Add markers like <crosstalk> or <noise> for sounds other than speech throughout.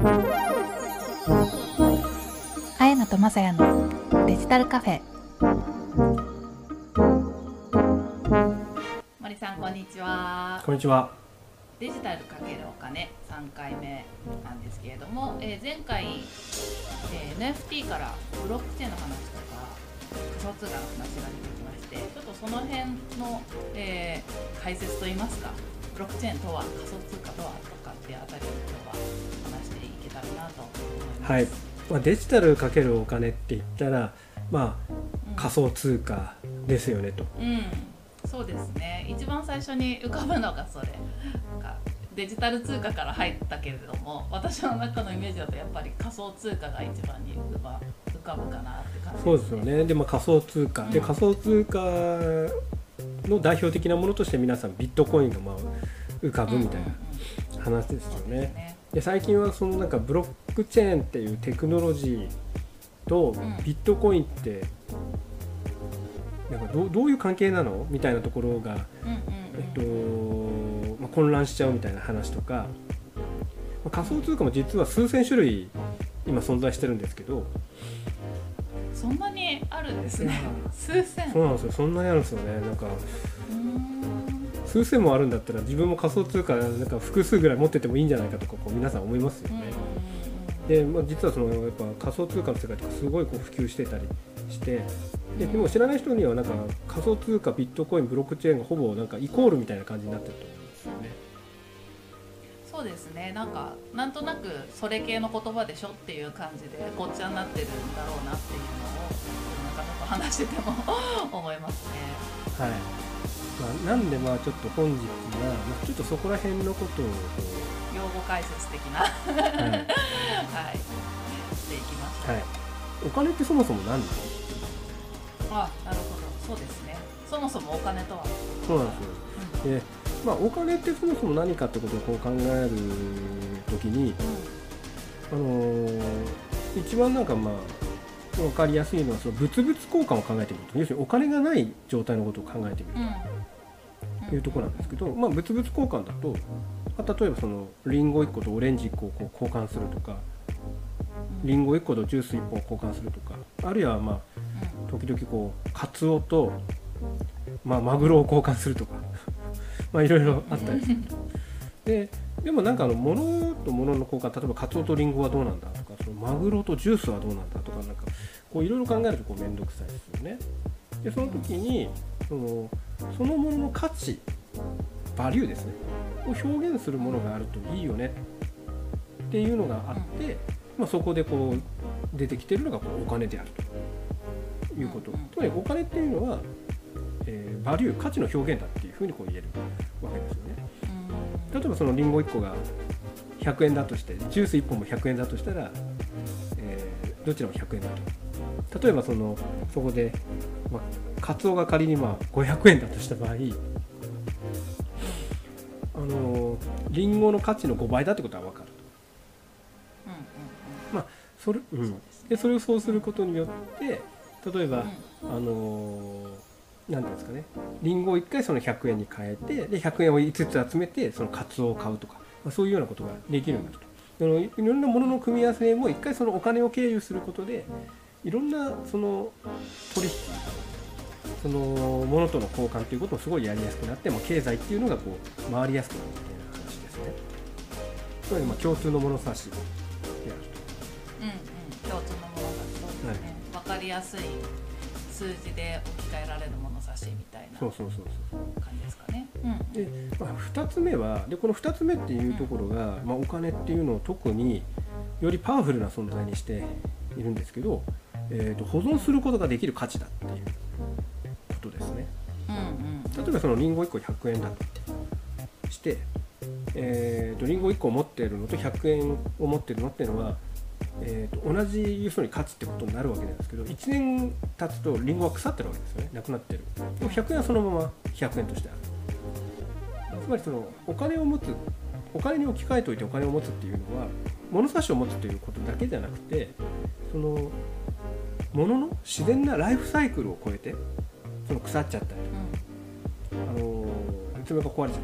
あやなとまさやのデジタルカフェ森さんこんにちはこんにちは。デジタルかけるお金3回目なんですけれども、えー前回、えー NFT からブロックチェーンの話とか仮想通貨の話が出てきましてちょっとその辺の、えー解説といいますかブロックチェーンとは仮想通貨とはとかっていうあたりのことははい。まあ、デジタルかけるお金って言ったら、まあうん。仮想通貨ですよねと。うん、そうですね。一番最初に浮かぶのがそれ。デジタル通貨から入ったけれども私の中のイメージだとやっぱり仮想通貨が一番に浮かぶかなって感じそうですよね。で、まあ仮想通貨、でうん。仮想通貨の代表的なものとして皆さんビットコインがまあ浮かぶみたいな話ですよね。ねで最近はそのなんかブロックチェーンっていうテクノロジーとん。ビットコインってなんかどうどういう関係なの？みたいなところがえうんっとまあ、混乱しちゃうみたいな話とか、まあ仮想通貨も実は数千種類今存在してるんですけどそんなにあるんですね。数千。そうなんですよ。そんなにあるんですよね。なんか数千もあるんだったら自分も仮想通貨なんか複数ぐらい持っててもいいんじゃないかとかこう皆さん思いますよね。で、まあ、実はそのやっぱ仮想通貨の世界とかすごいこう普及してたりしてででも知らない人にはなんか仮想通貨ビットコインブロックチェーンがほぼなんかイコールみたいな感じになってると思うんですよね。そうですねなんかなんとなくそれ系の言葉でしょっていう感じでごっちゃになってるんだろうなっていうのをなんかちょっと話してても <laughs> 思いますね。はいまあ、なんでまあちょっと本日は、まあ、ちょっとそこら辺のことをこ用語解説的な、はう、はい。い、していきました。はい、お金ってそもそも何なの？あ、なるほど、そうですね。そもそもお金とは、そうなんですよ。で、まあ、お金ってそもそも何かってことをこう考えるときに、あのー一番なんかまあ分かりやすいのはその物々交換を考えてみると要するにお金がない状態のことを考えてみるうん、うん、というとこなんですけど、まあ、物々交換だと、まあ、例えばそのリンゴ1個とオレンジ1個をこう交換するとかリンゴ1個とジュース1本を交換するとかあるいはまあ時々こうカツオと、まあ、マグロを交換するとか <laughs> まあいろいろあったりする。ででもなんかあの物と物の交換例えばカツオとリンゴはどうなんだとかそのマグロとジュースはどうなんだとかなんかこういろいろ考えるとこう面倒くさいですよね。でその時にそのそのものの価値バリューですね。を表現するものがあるといいよね。っていうのがあって、まあ、そこでこう出てきてるのがこうお金であると。いうこと、つまりお金っていうのは、えーバリュー価値の表現だっていうふうにこう言えるわけですよね。例えばそのリンゴ1個が100円だとしてジュース1本も100円だとしたら、えーどちらも100円だと。例えばそのそこで、まあ、カツオが仮にまあ500円だとした場合あのーリンゴの価値の5倍だってことは分かるうん、うん、それ,、うん。でそれをそうすることによって例えば、うん。あのーなんていうんですかね。リンゴを1回その100円に変えてで100円を5つ集めてそのカツオを買うとか、まあ、そういうようなことができるようになると。いろんなものの組み合わせも1回そのお金を経由することでいろんなその取引そのものとの交換ということもすごいやりやすくなって、まあ、経済っていうのがこう回りやすくなるみたいな話ですねつまりまあ共通の物差しであると。うん、うん、共通のものがそうですね。わ、かりやすい数字で置き換えられる物差しみたいなそうそうそうそう感じですかね。うん、で、まあ、2つ目はでこの2つ目っていうところが、まあ、お金っていうのを特によりパワフルな存在にしているんですけど、えー、と保存することができる価値だっえばそのリンゴ1個100円だとして、えー、とリンゴ1個を持っているのと100円を持っているのっていうのは、えー、と同じ要するに価値ってことになるわけなんですけど1年経つとリンゴは腐ってるわけですよね。なくなってる。でも100円はそのまま100円としてある。つまりそのお金を持つお金に置き換えておいてお金を持つっていうのは物差しを持つということだけじゃなくてその物の自然なライフサイクルを超えてその腐っちゃったりあの爪が壊れちゃっ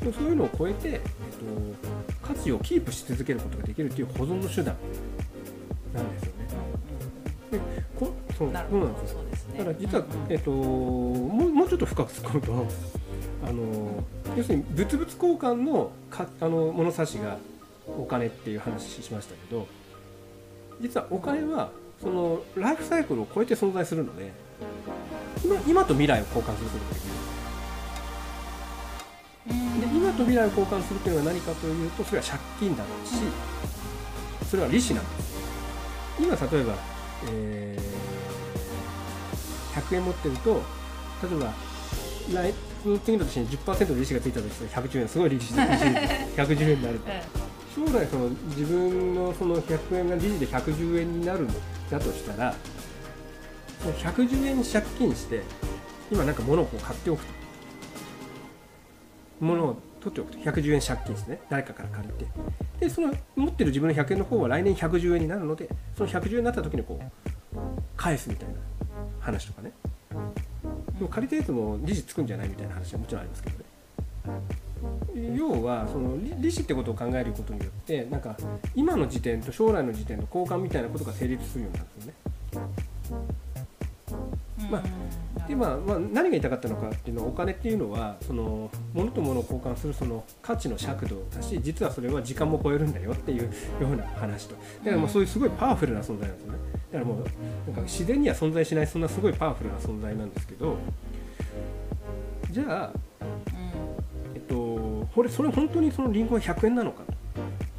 たとそうそういうのを超えて、えっと、価値値をキープし続けることができるっていう保存の手段なんですよね。でこそうそうなんですだから実は、えっと、もうもうちょっと深く突っ込むとあの要するに物々交換のかあの物差しがお金っていう話しましたけど実はお金はそのライフサイクルを超えて存在するので今今と未来を交換することができるうんで今と未来を交換するというのは何かというとそれは借金だしそれは利子なんです。今例えば、えー100円持ってると例えば来次の年に10%の利子がついたとして110円すごい利子利子110円になるうん <laughs> 将来その自分のその100円が利子で110円になるんだとしたらその110円に借金して今なんか物をこう買っておくと。物を取っておくと。110円借金してね。誰かから借りて。でその持ってる自分の100円の方は来年110円になるのでその110円になった時にこう返すみたいな話とかね。でも借りたやつも利子つくんじゃないみたいな話はもちろんありますけどね。要はその利利子ってことを考えることによってなんか今の時点と将来の時点の交換みたいなことが成立するようになるんですよね。まあでまあまあ、何が言いたかったのかっていうのはお金っていうのはその物と物を交換するその価値の尺度だし実はそれは時間も超えるんだよっていうような話と。だからもうそういうすごいパワフルな存在なんですよね。だからもうなんか自然には存在しないそんなすごいパワフルな存在なんですけどじゃあえっと、これそれ本当にそのリンゴは100円なのかと。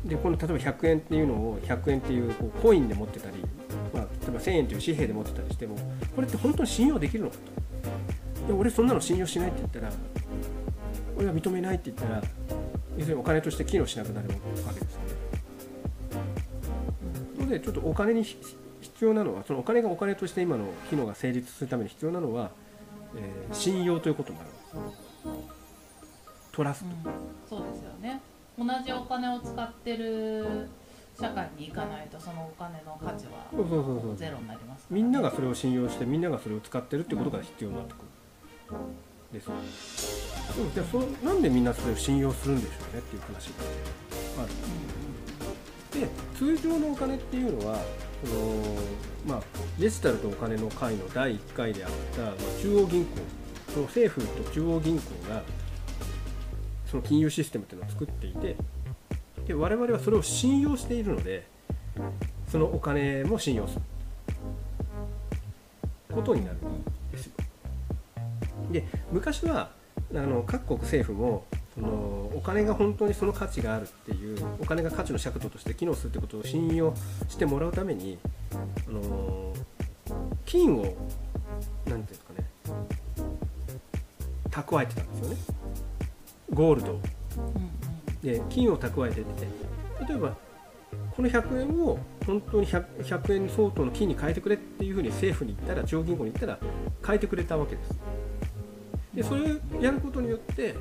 でこの例えば100円っていうのを100円っていうこうコインで持ってたり、まあ、例えば1000円という紙幣で持ってたりしてもこれって本当に信用できるのかとで俺そんなの信用しないって言ったら俺は認めないって言ったら要するにお金として機能しなくなるわけですよね。のでちょっとお金に必要なのはそのお金がお金として今の機能が成立するために必要なのは、えー信用ということになるんです。トラストそうですよね同じお金を使ってる社会に行かないとそのお金の価値はゼロになりますねみんながそれを信用してみんながそれを使ってるってことが必要になってくるですでもじゃあそなんでみんなそれを信用するんでしょうねっていう話。があるで通常のお金っていうのはその、まあ、デジタルとお金の会の第1回であった、まあ、中央銀行その政府と中央銀行がその金融システムっていうのを作っていてで我々はそれを信用しているのでそのお金も信用する。ことになるんですよ。で昔はあの各国政府もそのお金が本当にその価値があるっていうお金が価値の尺度として機能するってことを信用してもらうためにあの金を何ていうんですかね蓄えてたんですよね。ゴールドうん。で金を蓄えてて。例えばこの100円を本当に 100, 100円相当の金に変えてくれっていうふうに政府に言ったら中央銀行に言ったら変えてくれたわけです。でそれをやることによって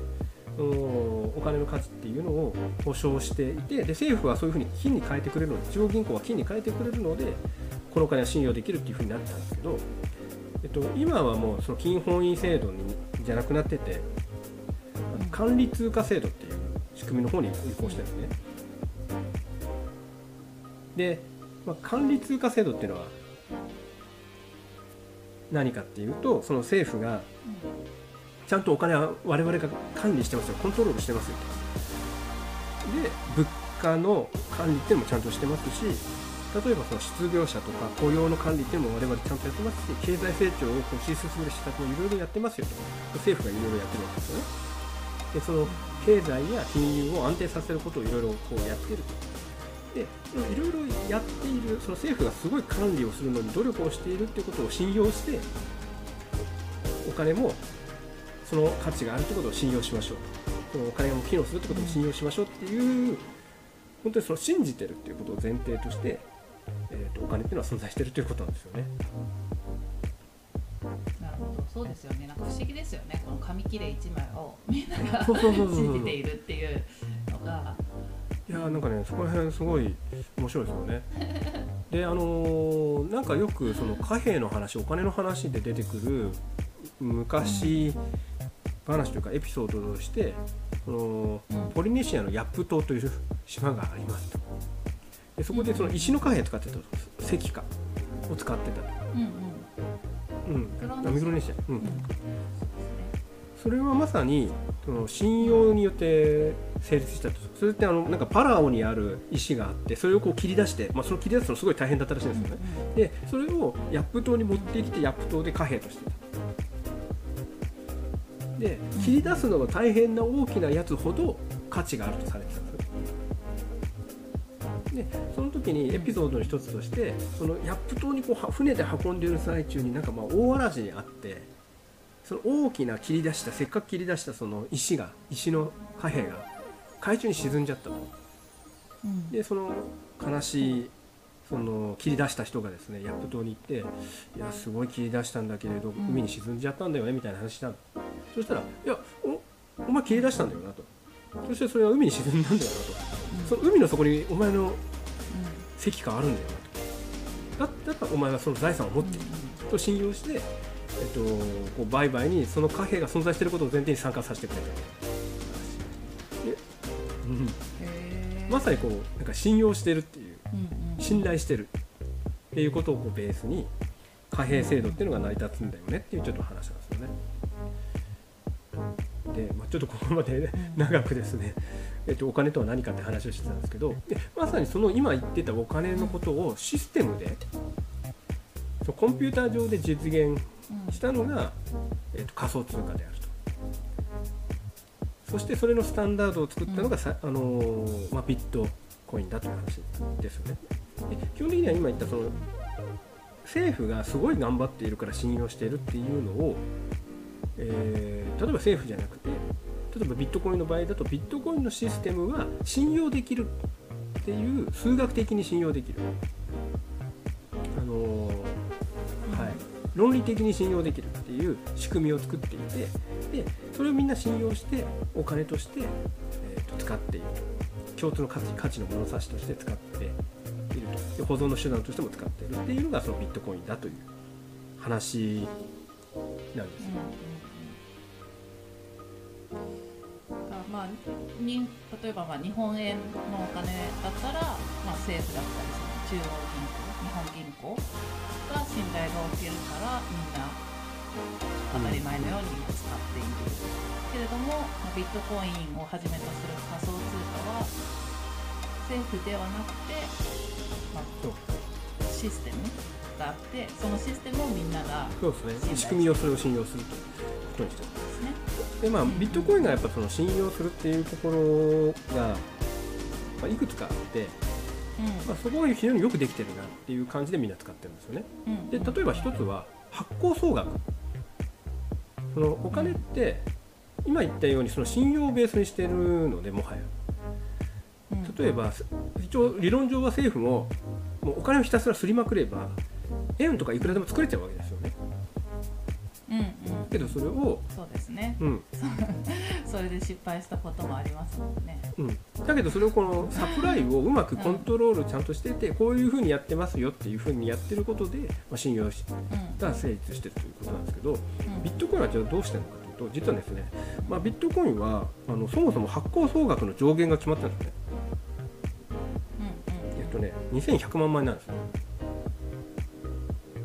お金の価値っていうのを保証していてで政府はそういうふうに金に変えてくれるので中央銀行は金に変えてくれるのでこのお金は信用できるっていうふうになったんですけど、えっと、今はもうその金本位制度にじゃなくなってて管理通貨制度って組みの方に移行したんですね。で、まあ、管理通貨制度っていうのは何かっていうとその政府がちゃんとお金は我々が管理してますよ。コントロールしてますよと。で物価の管理っていうのもちゃんとしてますし例えばその失業者とか雇用の管理っていうのも我々ちゃんとやってますし経済成長をこう推進する施策もいろいろやってますよと。政府がいろいろやってるわけですよね。でその経済や金融を安定させることをいろいろこうやってるとでいろいろやっているその政府がすごい管理をするのに努力をしているっていうことを信用してお金もその価値があるってことを信用しましょうそのお金が機能するってことを信用しましょうっていう本当にその信じてるっていうことを前提として、えー、とお金っていうのは存在してるということなんですよね。そうですよね。なんか不思議ですよね。この紙切れ1枚をみんなが信じているっていうのが。いやーなんかねそこら辺すごい面白いですよね。<laughs> であのーなんかよくその貨幣の話お金の話で出てくる昔話というかエピソードとしてそのうんポリネシアのヤップ島という島がありますとでそこでその石の貨幣使ってたと石貨を使ってた。と、うんうんうん、あミクロネシア、うん。うん。それはまさにその信用によって成立したと。それってあのなんかパラオにある石があってそれをこう切り出して、まあ、その切り出すのすごい大変だったらしいんですよね、でそれをヤップ島に持ってきてヤップ島で貨幣としてた。で切り出すのが大変な大きなやつほど価値があるとされてたんですよ。でその時にエピソードの一つとしてそのヤップ島にこうは船で運んでる最中になんかまあ大嵐にあってその大きな切り出したせっかく切り出したその石が石の貨幣が海中に沈んじゃったとうん。でその悲しいその切り出した人がですねヤップ島に行って「いやすごい切り出したんだけれどん。海に沈んじゃったんだよね」みたいな話したのそしたら「いやおお前切り出したんだよな」と。そしてそれは海に沈んだんだよなと。その海の底にお前の石があるんだよなと。だだからお前はその財産を持っていると信用して、えっと、こう売買にその貨幣が存在していることを前提に参加させてくれたで、うん、まさにこうなんか信用してるっていう信頼してる。っていうことをこうベースに貨幣制度っていうのが成り立つんだよねっていうちょっと話なんですよね。で、まあ、ちょっとここまで長くですね、えっと、お金とは何かって話をしてたんですけどでまさにその今言ってたお金のことをシステムでそうコンピューター上で実現うんしたのが、えっと、仮想通貨であると。そしてそれのスタンダードを作ったのがさ、あのーまあ、ビットコインだという話ですよね。で基本的には今言ったその政府がすごい頑張っているから信用しているっていうのを、えー例えば政府じゃなくて例えばビットコインの場合だとビットコインのシステムは信用できるっていう数学的に信用できる。あのーはい、論理的に信用できるっていう仕組みを作っていてでそれをみんな信用してお金として、えーと使っている共通の価値価値の物差しとして使っていると保存の手段としても使っているっていうのがそのビットコインだという話なんですよ。に例えばまあ日本円のお金だったら、まあ、政府だったりその中央銀行日本銀行が信頼がおけるからみんな当たり前のように使っている、けれどもまビットコインをはじめとする仮想通貨は政府ではなくて、まあ、システムがあってそのシステムをみんながそうですね。仕組みをそれを信用するということにしてるですね。でまあビットコインがやっぱその信用するっていうところが、まあ、いくつかあって、まあ、そこが非常によくできてるなっていう感じでみんな使ってるんですよね。で例えば一つは発行総額。そのお金って今言ったようにその信用をベースにしてるのでもはや。うん。例えば一応理論上は政府ももうお金をひたすらすりまくれば円とかいくらでも作れちゃうわけですよね。うんうん。けどそれをそうですね。うん。<laughs> それで失敗したこともありますもんね。うん、だけどそれをこのサプライをうまくコントロールちゃんとしててこういうふうにやってますよっていうふうにやってることで、まあ、信用が成立してるということなんですけどうん。ビットコインはじゃあどうしてるのかというと実はですね、まあ、ビットコインはあのそもそも発行総額の上限が決まってるんですね。うんえっとね2100万枚なんですよ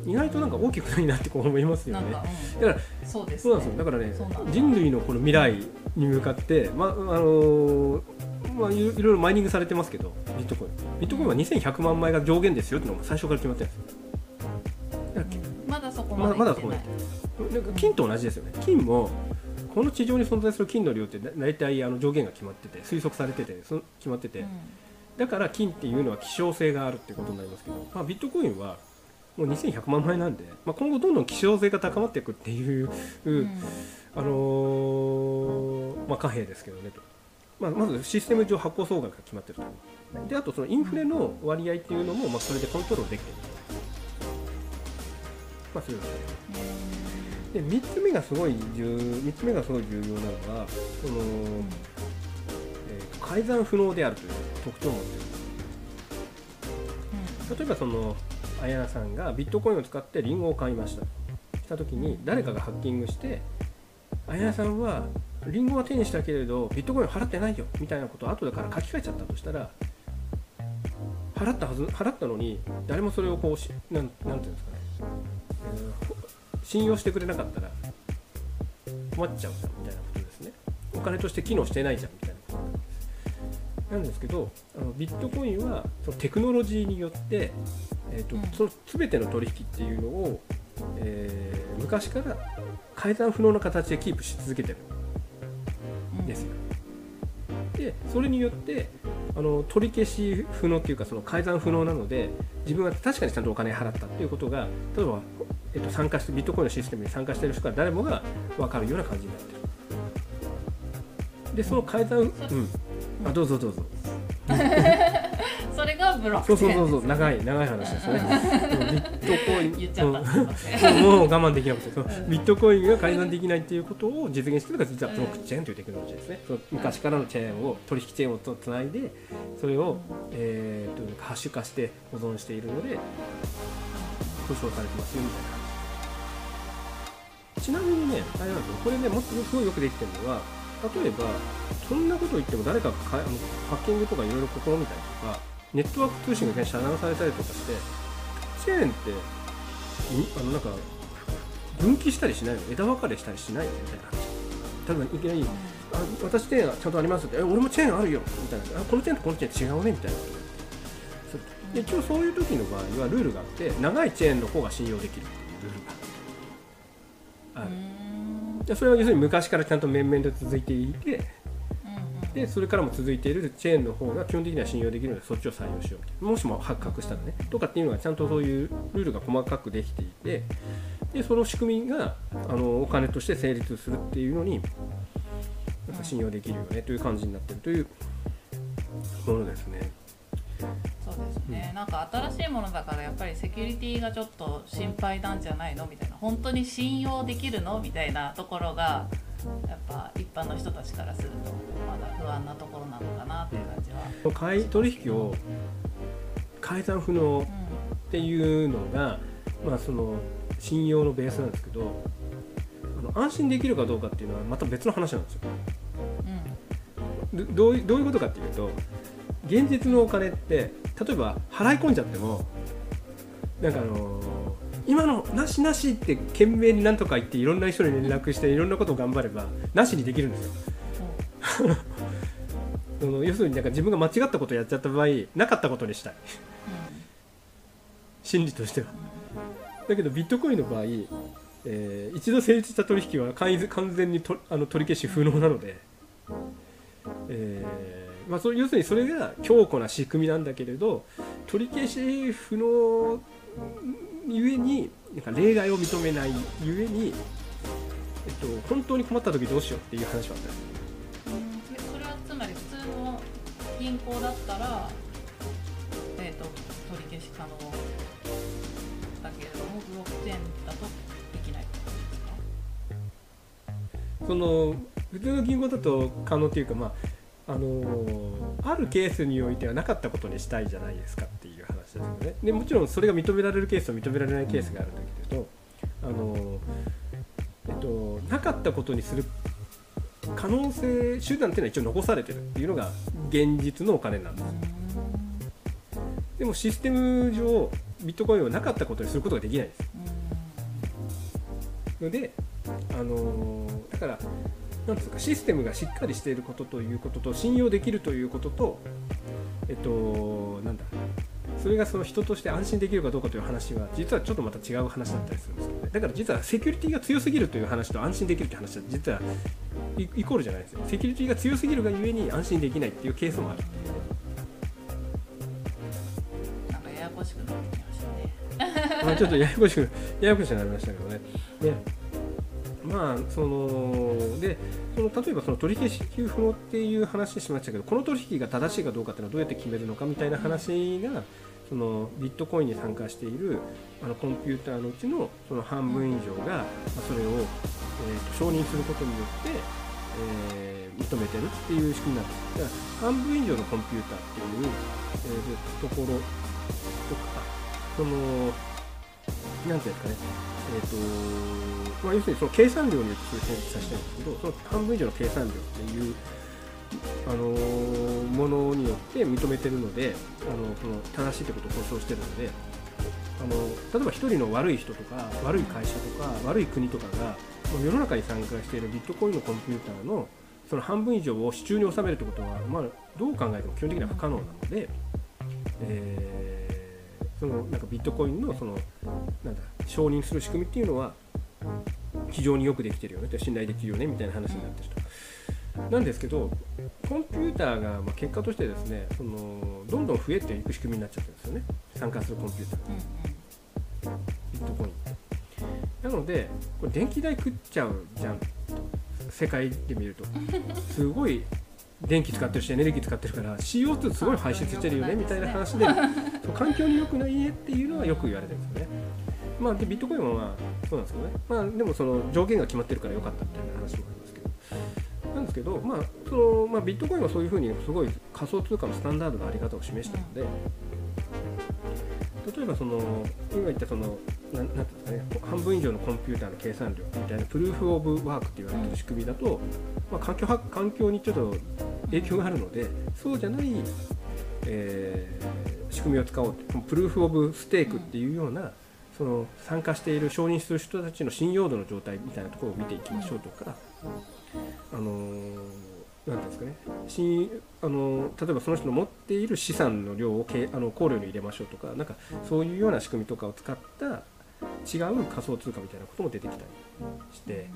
意外となんか大きくないなってこう思いますよね。だからうん、そうですそうなんですよ。だからね人類のこの未来に向かって、まああのーまあ、いろいろマイニングされてますけどビットコイン。ビットコインは2100万枚が上限ですよっていうのが最初から決まってるんですよ。だかうんまだそこまでなんか金と同じですよね。金もこの地上に存在する金の量ってだ大体あの上限が決まってて推測されててそ決まってて、うん。だから金っていうのは希少性があるってことになりますけど、まあ、ビットコインはもう2100万枚なんで、まあ、今後どんどん希少性が高まっていくっていう、うん。あのーまあ、貨幣ですけどねと、まあ、まずシステム上発行総額が決まってると。であとそのインフレの割合っていうのも、まあ、それでコントロールできてる。まあそういうことで。すで3つ目がすごい重3つ目がすごい重要なのはその、えーと改ざん不能であるという特徴を持っている例えばそのあやなさんがビットコインを使ってリンゴを買いました。した時に誰かがハッキングしてあやなさんはリンゴは手にしたけれどビットコイン払ってないよみたいなことを後でから書き換えちゃったとしたら払ったはず払ったのに誰もそれをこうしなんなんていうんですかね、えー信用してくれなかったら困っちゃうじゃんみたいなことですね。お金として機能してないじゃんみたいなことなんです。なんですけどあのビットコインはそのテクノロジーによって、えーとうんその全ての取引っていうのを、えー昔から改ざん不能な形でキープし続けてるうんですよ。でそれによってあの取り消し不能っていうかその改ざん不能なので自分は確かにちゃんとお金払ったっていうことが例えば、えっと、参加してビットコインのシステムに参加している人から誰もが分かるような感じになってる。でその改ざん、うん、あどうぞどうぞ。<laughs> それがブロッそうクチェーンそうそうそう。長い長い話ですね。う。んビットコイン。言っちゃった、もう我慢できなくて。そう。ビットコインが改ざんできないっていうことを実現しているのが実はブロックチェーンというテクノロジーですね、その昔からのチェーンを取引チェーンをとつないでそれを、えー、とハッシュ化して保存しているので保証されてます。よみたいな。ちなみにねあれなんですよ。これねもっとすごいよくできてるのは例えばそんなこと言っても誰かがハッキングとかいろいろ試みたりとかネットワーク通信がね遮断されたりとかしてチェーンってんあのなんか分岐したりしないの枝分かれしたりしないのみたいな話例えばいきなりあ私チェーンちゃんとありますってえ俺もチェーンあるよ。みたいな。あこのチェーンとこのチェーン違うね。みたいな。で一応そういう時の場合はルールがあって長いチェーンの方が信用できるっていうルールがある。うん。でそれは要するに昔からちゃんと面々で続いていてうんでそれからも続いているチェーンの方が基本的には信用できるのでそっちを採用しようもしも発覚したらねとかっていうのがちゃんとそういうルールが細かくできていてでその仕組みがあのお金として成立するっていうのになんか信用できるよねという感じになってるというものですね。そうですね、なんか新しいものだからやっぱりセキュリティがちょっと心配なんじゃないの？みたいな。本当に信用できるの？みたいなところがやっぱ一般の人たちからするとまだ不安なところなのかなっていう感じは、買い取引を改ざん不能うっていうのが、まあ、その信用のベースなんですけどあの安心できるかどうかっていうのはまた別の話なんですよ。んうん。どどういうどういうことかっていうと現実のお金って例えば払い込んじゃってもなんかあのー今のなしなしって懸命になんとか言っていろんな人に連絡していろんなことを頑張ればなしにできるんですよ。<laughs> その要するになんか自分が間違ったことをやっちゃった場合なかったことにしたい心理としては。だけどビットコインの場合、えー一度成立した取引は完完全にとあの取り消し不能なので、えーまあ、それ要するにそれが強固な仕組みなんだけれど取り消し不能ゆえになんか例外を認めないゆえに、えっと、本当に困った時どうしようっていう話はあったん。ですそれはつまり普通の銀行だったら、えー、と取り消し可能だけれどもブロックチェーンだとできないその普通の銀行だと可能っていうか、まああのーあるケースにおいてはなかったことにしたいじゃないですかっていうですよね。でもちろんそれが認められるケースと認められないケースがあるんだけれど、あのえっと、なかったことにする可能性手段っていうのは一応残されてるっていうのが現実のお金なんです。でもシステム上ビットコインをなかったことにすることができないです。ので、あのだからなんですかシステムがしっかりしていることということと信用できるということとえっとなんだそれがその人として安心できるかどうかという話は実はちょっとまた違う話だったりするんですけどね。だから実はセキュリティが強すぎるという話と安心できるという話は実はいイコールじゃないですよセキュリティが強すぎるがゆえに安心できないっていうケースもある。なんかややこしくなってきましたね。まあちょっとややこしくややこしくなりましたけどね。でまあそのでその例えばその取引不能っていう話しましたけどこの取引が正しいかどうかっていうのはどうやって決めるのかみたいな話がそのビットコインに参加しているあのコンピューターのうちのその半分以上が、それを、えー承認することによって、えー認めてるっていう仕組みなんです。だから半分以上のコンピューターっていう、えーところとかそのなんていうんですかね、えーとまあ、要するにその計算量によってそれ成立させてるんですけどその半分以上の計算量っていう、あのものによって認めてるのであのその正しいってことを保証してるのであの例えば一人の悪い人とか悪い会社とか悪い国とかが世の中に参加しているビットコインのコンピューターのその半分以上を手中に収めるってことは、まあ、どう考えても基本的には不可能なので、えーそのなんかビットコインのそのなんだ承認する仕組みっていうのは非常によくできてるよね信頼できるよねみたいな話になってると。なんですけどコンピューターがまあ結果としてですねそのどんどん増えていく仕組みになっちゃってるんですよね。参加するコンピューターうんビットコインなのでこれ電気代食っちゃうじゃんと。世界で見ると。<laughs> すごい電気使ってるしエネルギー使ってるから CO2 すごい排出してるよねみたいな話で <laughs> 環境に良くないねっていうのはよく言われてるんですよね。まあでビットコインはまあそうなんですけどね。まあでもその条件が決まってるから良かったけどまあそのまあビットコインはそういうふうにすごい仮想通貨のスタンダードなあり方を示したので例えばその今言ったそのななんですかね半分以上のコンピューターの計算量みたいなプルーフ・オブ・ワークって言われてる仕組みだと、まあ、環境環境にちょっと影響があるのでそうじゃない、えー仕組みを使おうとプルーフ・オブ・ステークっていうような、その参加している承認する人たちの信用度の状態みたいなところを見ていきましょうとか、あのかね。信あの例えばその人の持っている資産の量をけあの考慮に入れましょうとかなんかそういうような仕組みとかを使った違う仮想通貨みたいなことも出てきたりして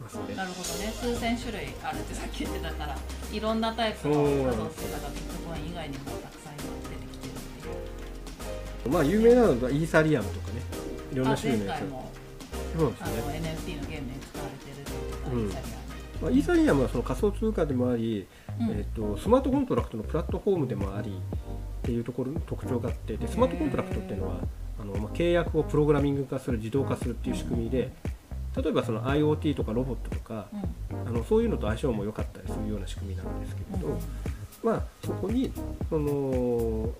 ますね。なるほどね。数千種類あるってさっき言ってたからいろんなタイプの仮想通貨がビットコイン以外にもたくさん今出てきてるっていう。まあ有名なのはイーサリアムとかね。いろんなあ種類のやつ。そうですね。の NFT のゲームに使われてるってうん言ってたイタリまあ、イーサリアムはその仮想通貨でもあり、アうん。えー、とスマートコントラクトのプラットフォームでもありっていうところ特徴があってでスマートコントラクトっていうのはあの、まあ、契約をプログラミング化する自動化するっていう仕組みで例えばその IoT とかロボットとかうん。あのそういうのと相性も良かったりするような仕組みなんですけれど、うんまあ、そこにその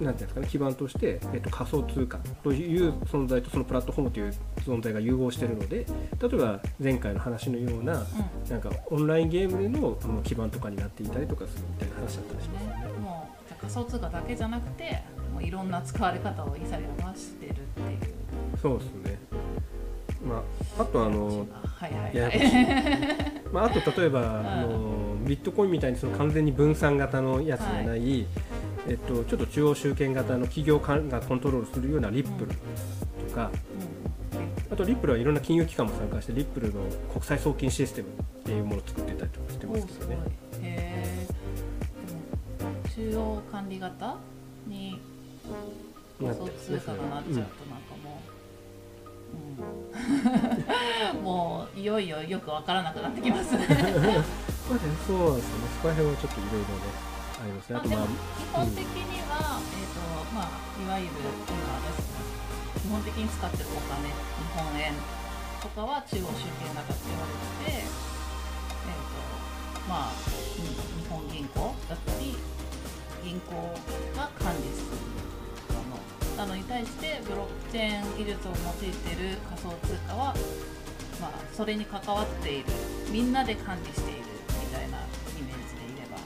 なんていうんですかね基盤として、えっと、仮想通貨という存在とそのプラットフォームという存在が融合しているので例えば前回の話のようななんかオンラインゲームでのあの基盤とかになっていたりとかするみたいな話だったりしますよね。ね、もうじゃあ仮想通貨だけじゃなくてもういろんな使われ方をイーサリアムはしてるっていうそうですね。まあ、あとあの、ややこしはいい <laughs> まあ、あと例えば、あのビットコインみたいにその完全に分散型のやつじゃない、えっと、ちょっと中央集権型の企業間がコントロールするようなリップルとか、あとリップルはいろんな金融機関も参加してリップルの国際送金システムっていうものを作ってたりとかしてますけどね。へえでも中央管理型に仮想通貨がなっちゃうとなんかもう、うん、<laughs> もういよいよよくわからなくなってきますね。そうですよね。そこら辺はちょっといろいろね、ありますね。あとまあ基本的には、えーとまあ、いわゆる今私基本的に使ってるお金日本円とかは中央集権型って言われてて、えーとまあ、うん日本銀行だったり銀行が管理するもの。なのに対してブロックチェーン技術を用いている仮想通貨は、まあ、それに関わっているみんなで管理しているみたいなイメージでいれば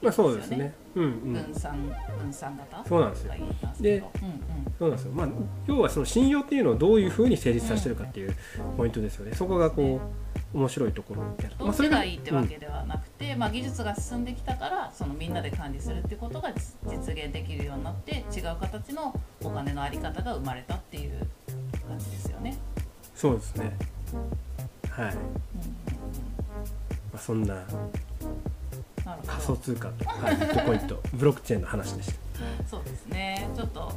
まあそうですね。うんうん。分散分散型？そうなんですよでうんうんそうなんですよ。まあ要はその信用っていうのをどういうふうに成立させてるかっていうポイントですよね。そこがこう面白いところである。どっちがいいってわけではなくて、まあ、技術が進んできたからそのみんなで管理するってことが実実現できるようになって違う形のお金のあり方が生まれたっていう感じですよね。そうですね。はい。まあそんな仮想通貨と、はい、ビットコインと <laughs> ブロックチェーンの話でした。そうですねちょっと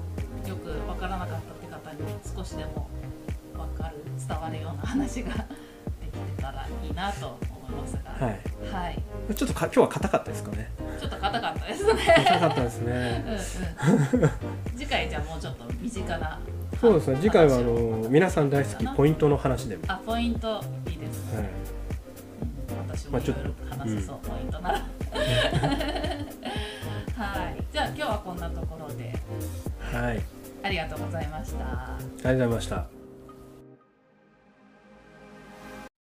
よくわからなかったって方に少しでもわかる伝わるような話ができてたらいいなと思いますが、はい。はい、ちょっとか今日は硬かったですかね。ちょっと硬かったです硬ね。<laughs> かったです <laughs> うんね。うん、次回じゃあもうちょっと身近なそうですね。次回はあの皆さん大好きポイントの話でも。あポイントいいですね、はい。うん私まあちょっともいろいろ話せそう、ポイントなら <laughs> はいじゃあ今日はこんなところではい。ありがとうございました。ありがとうございました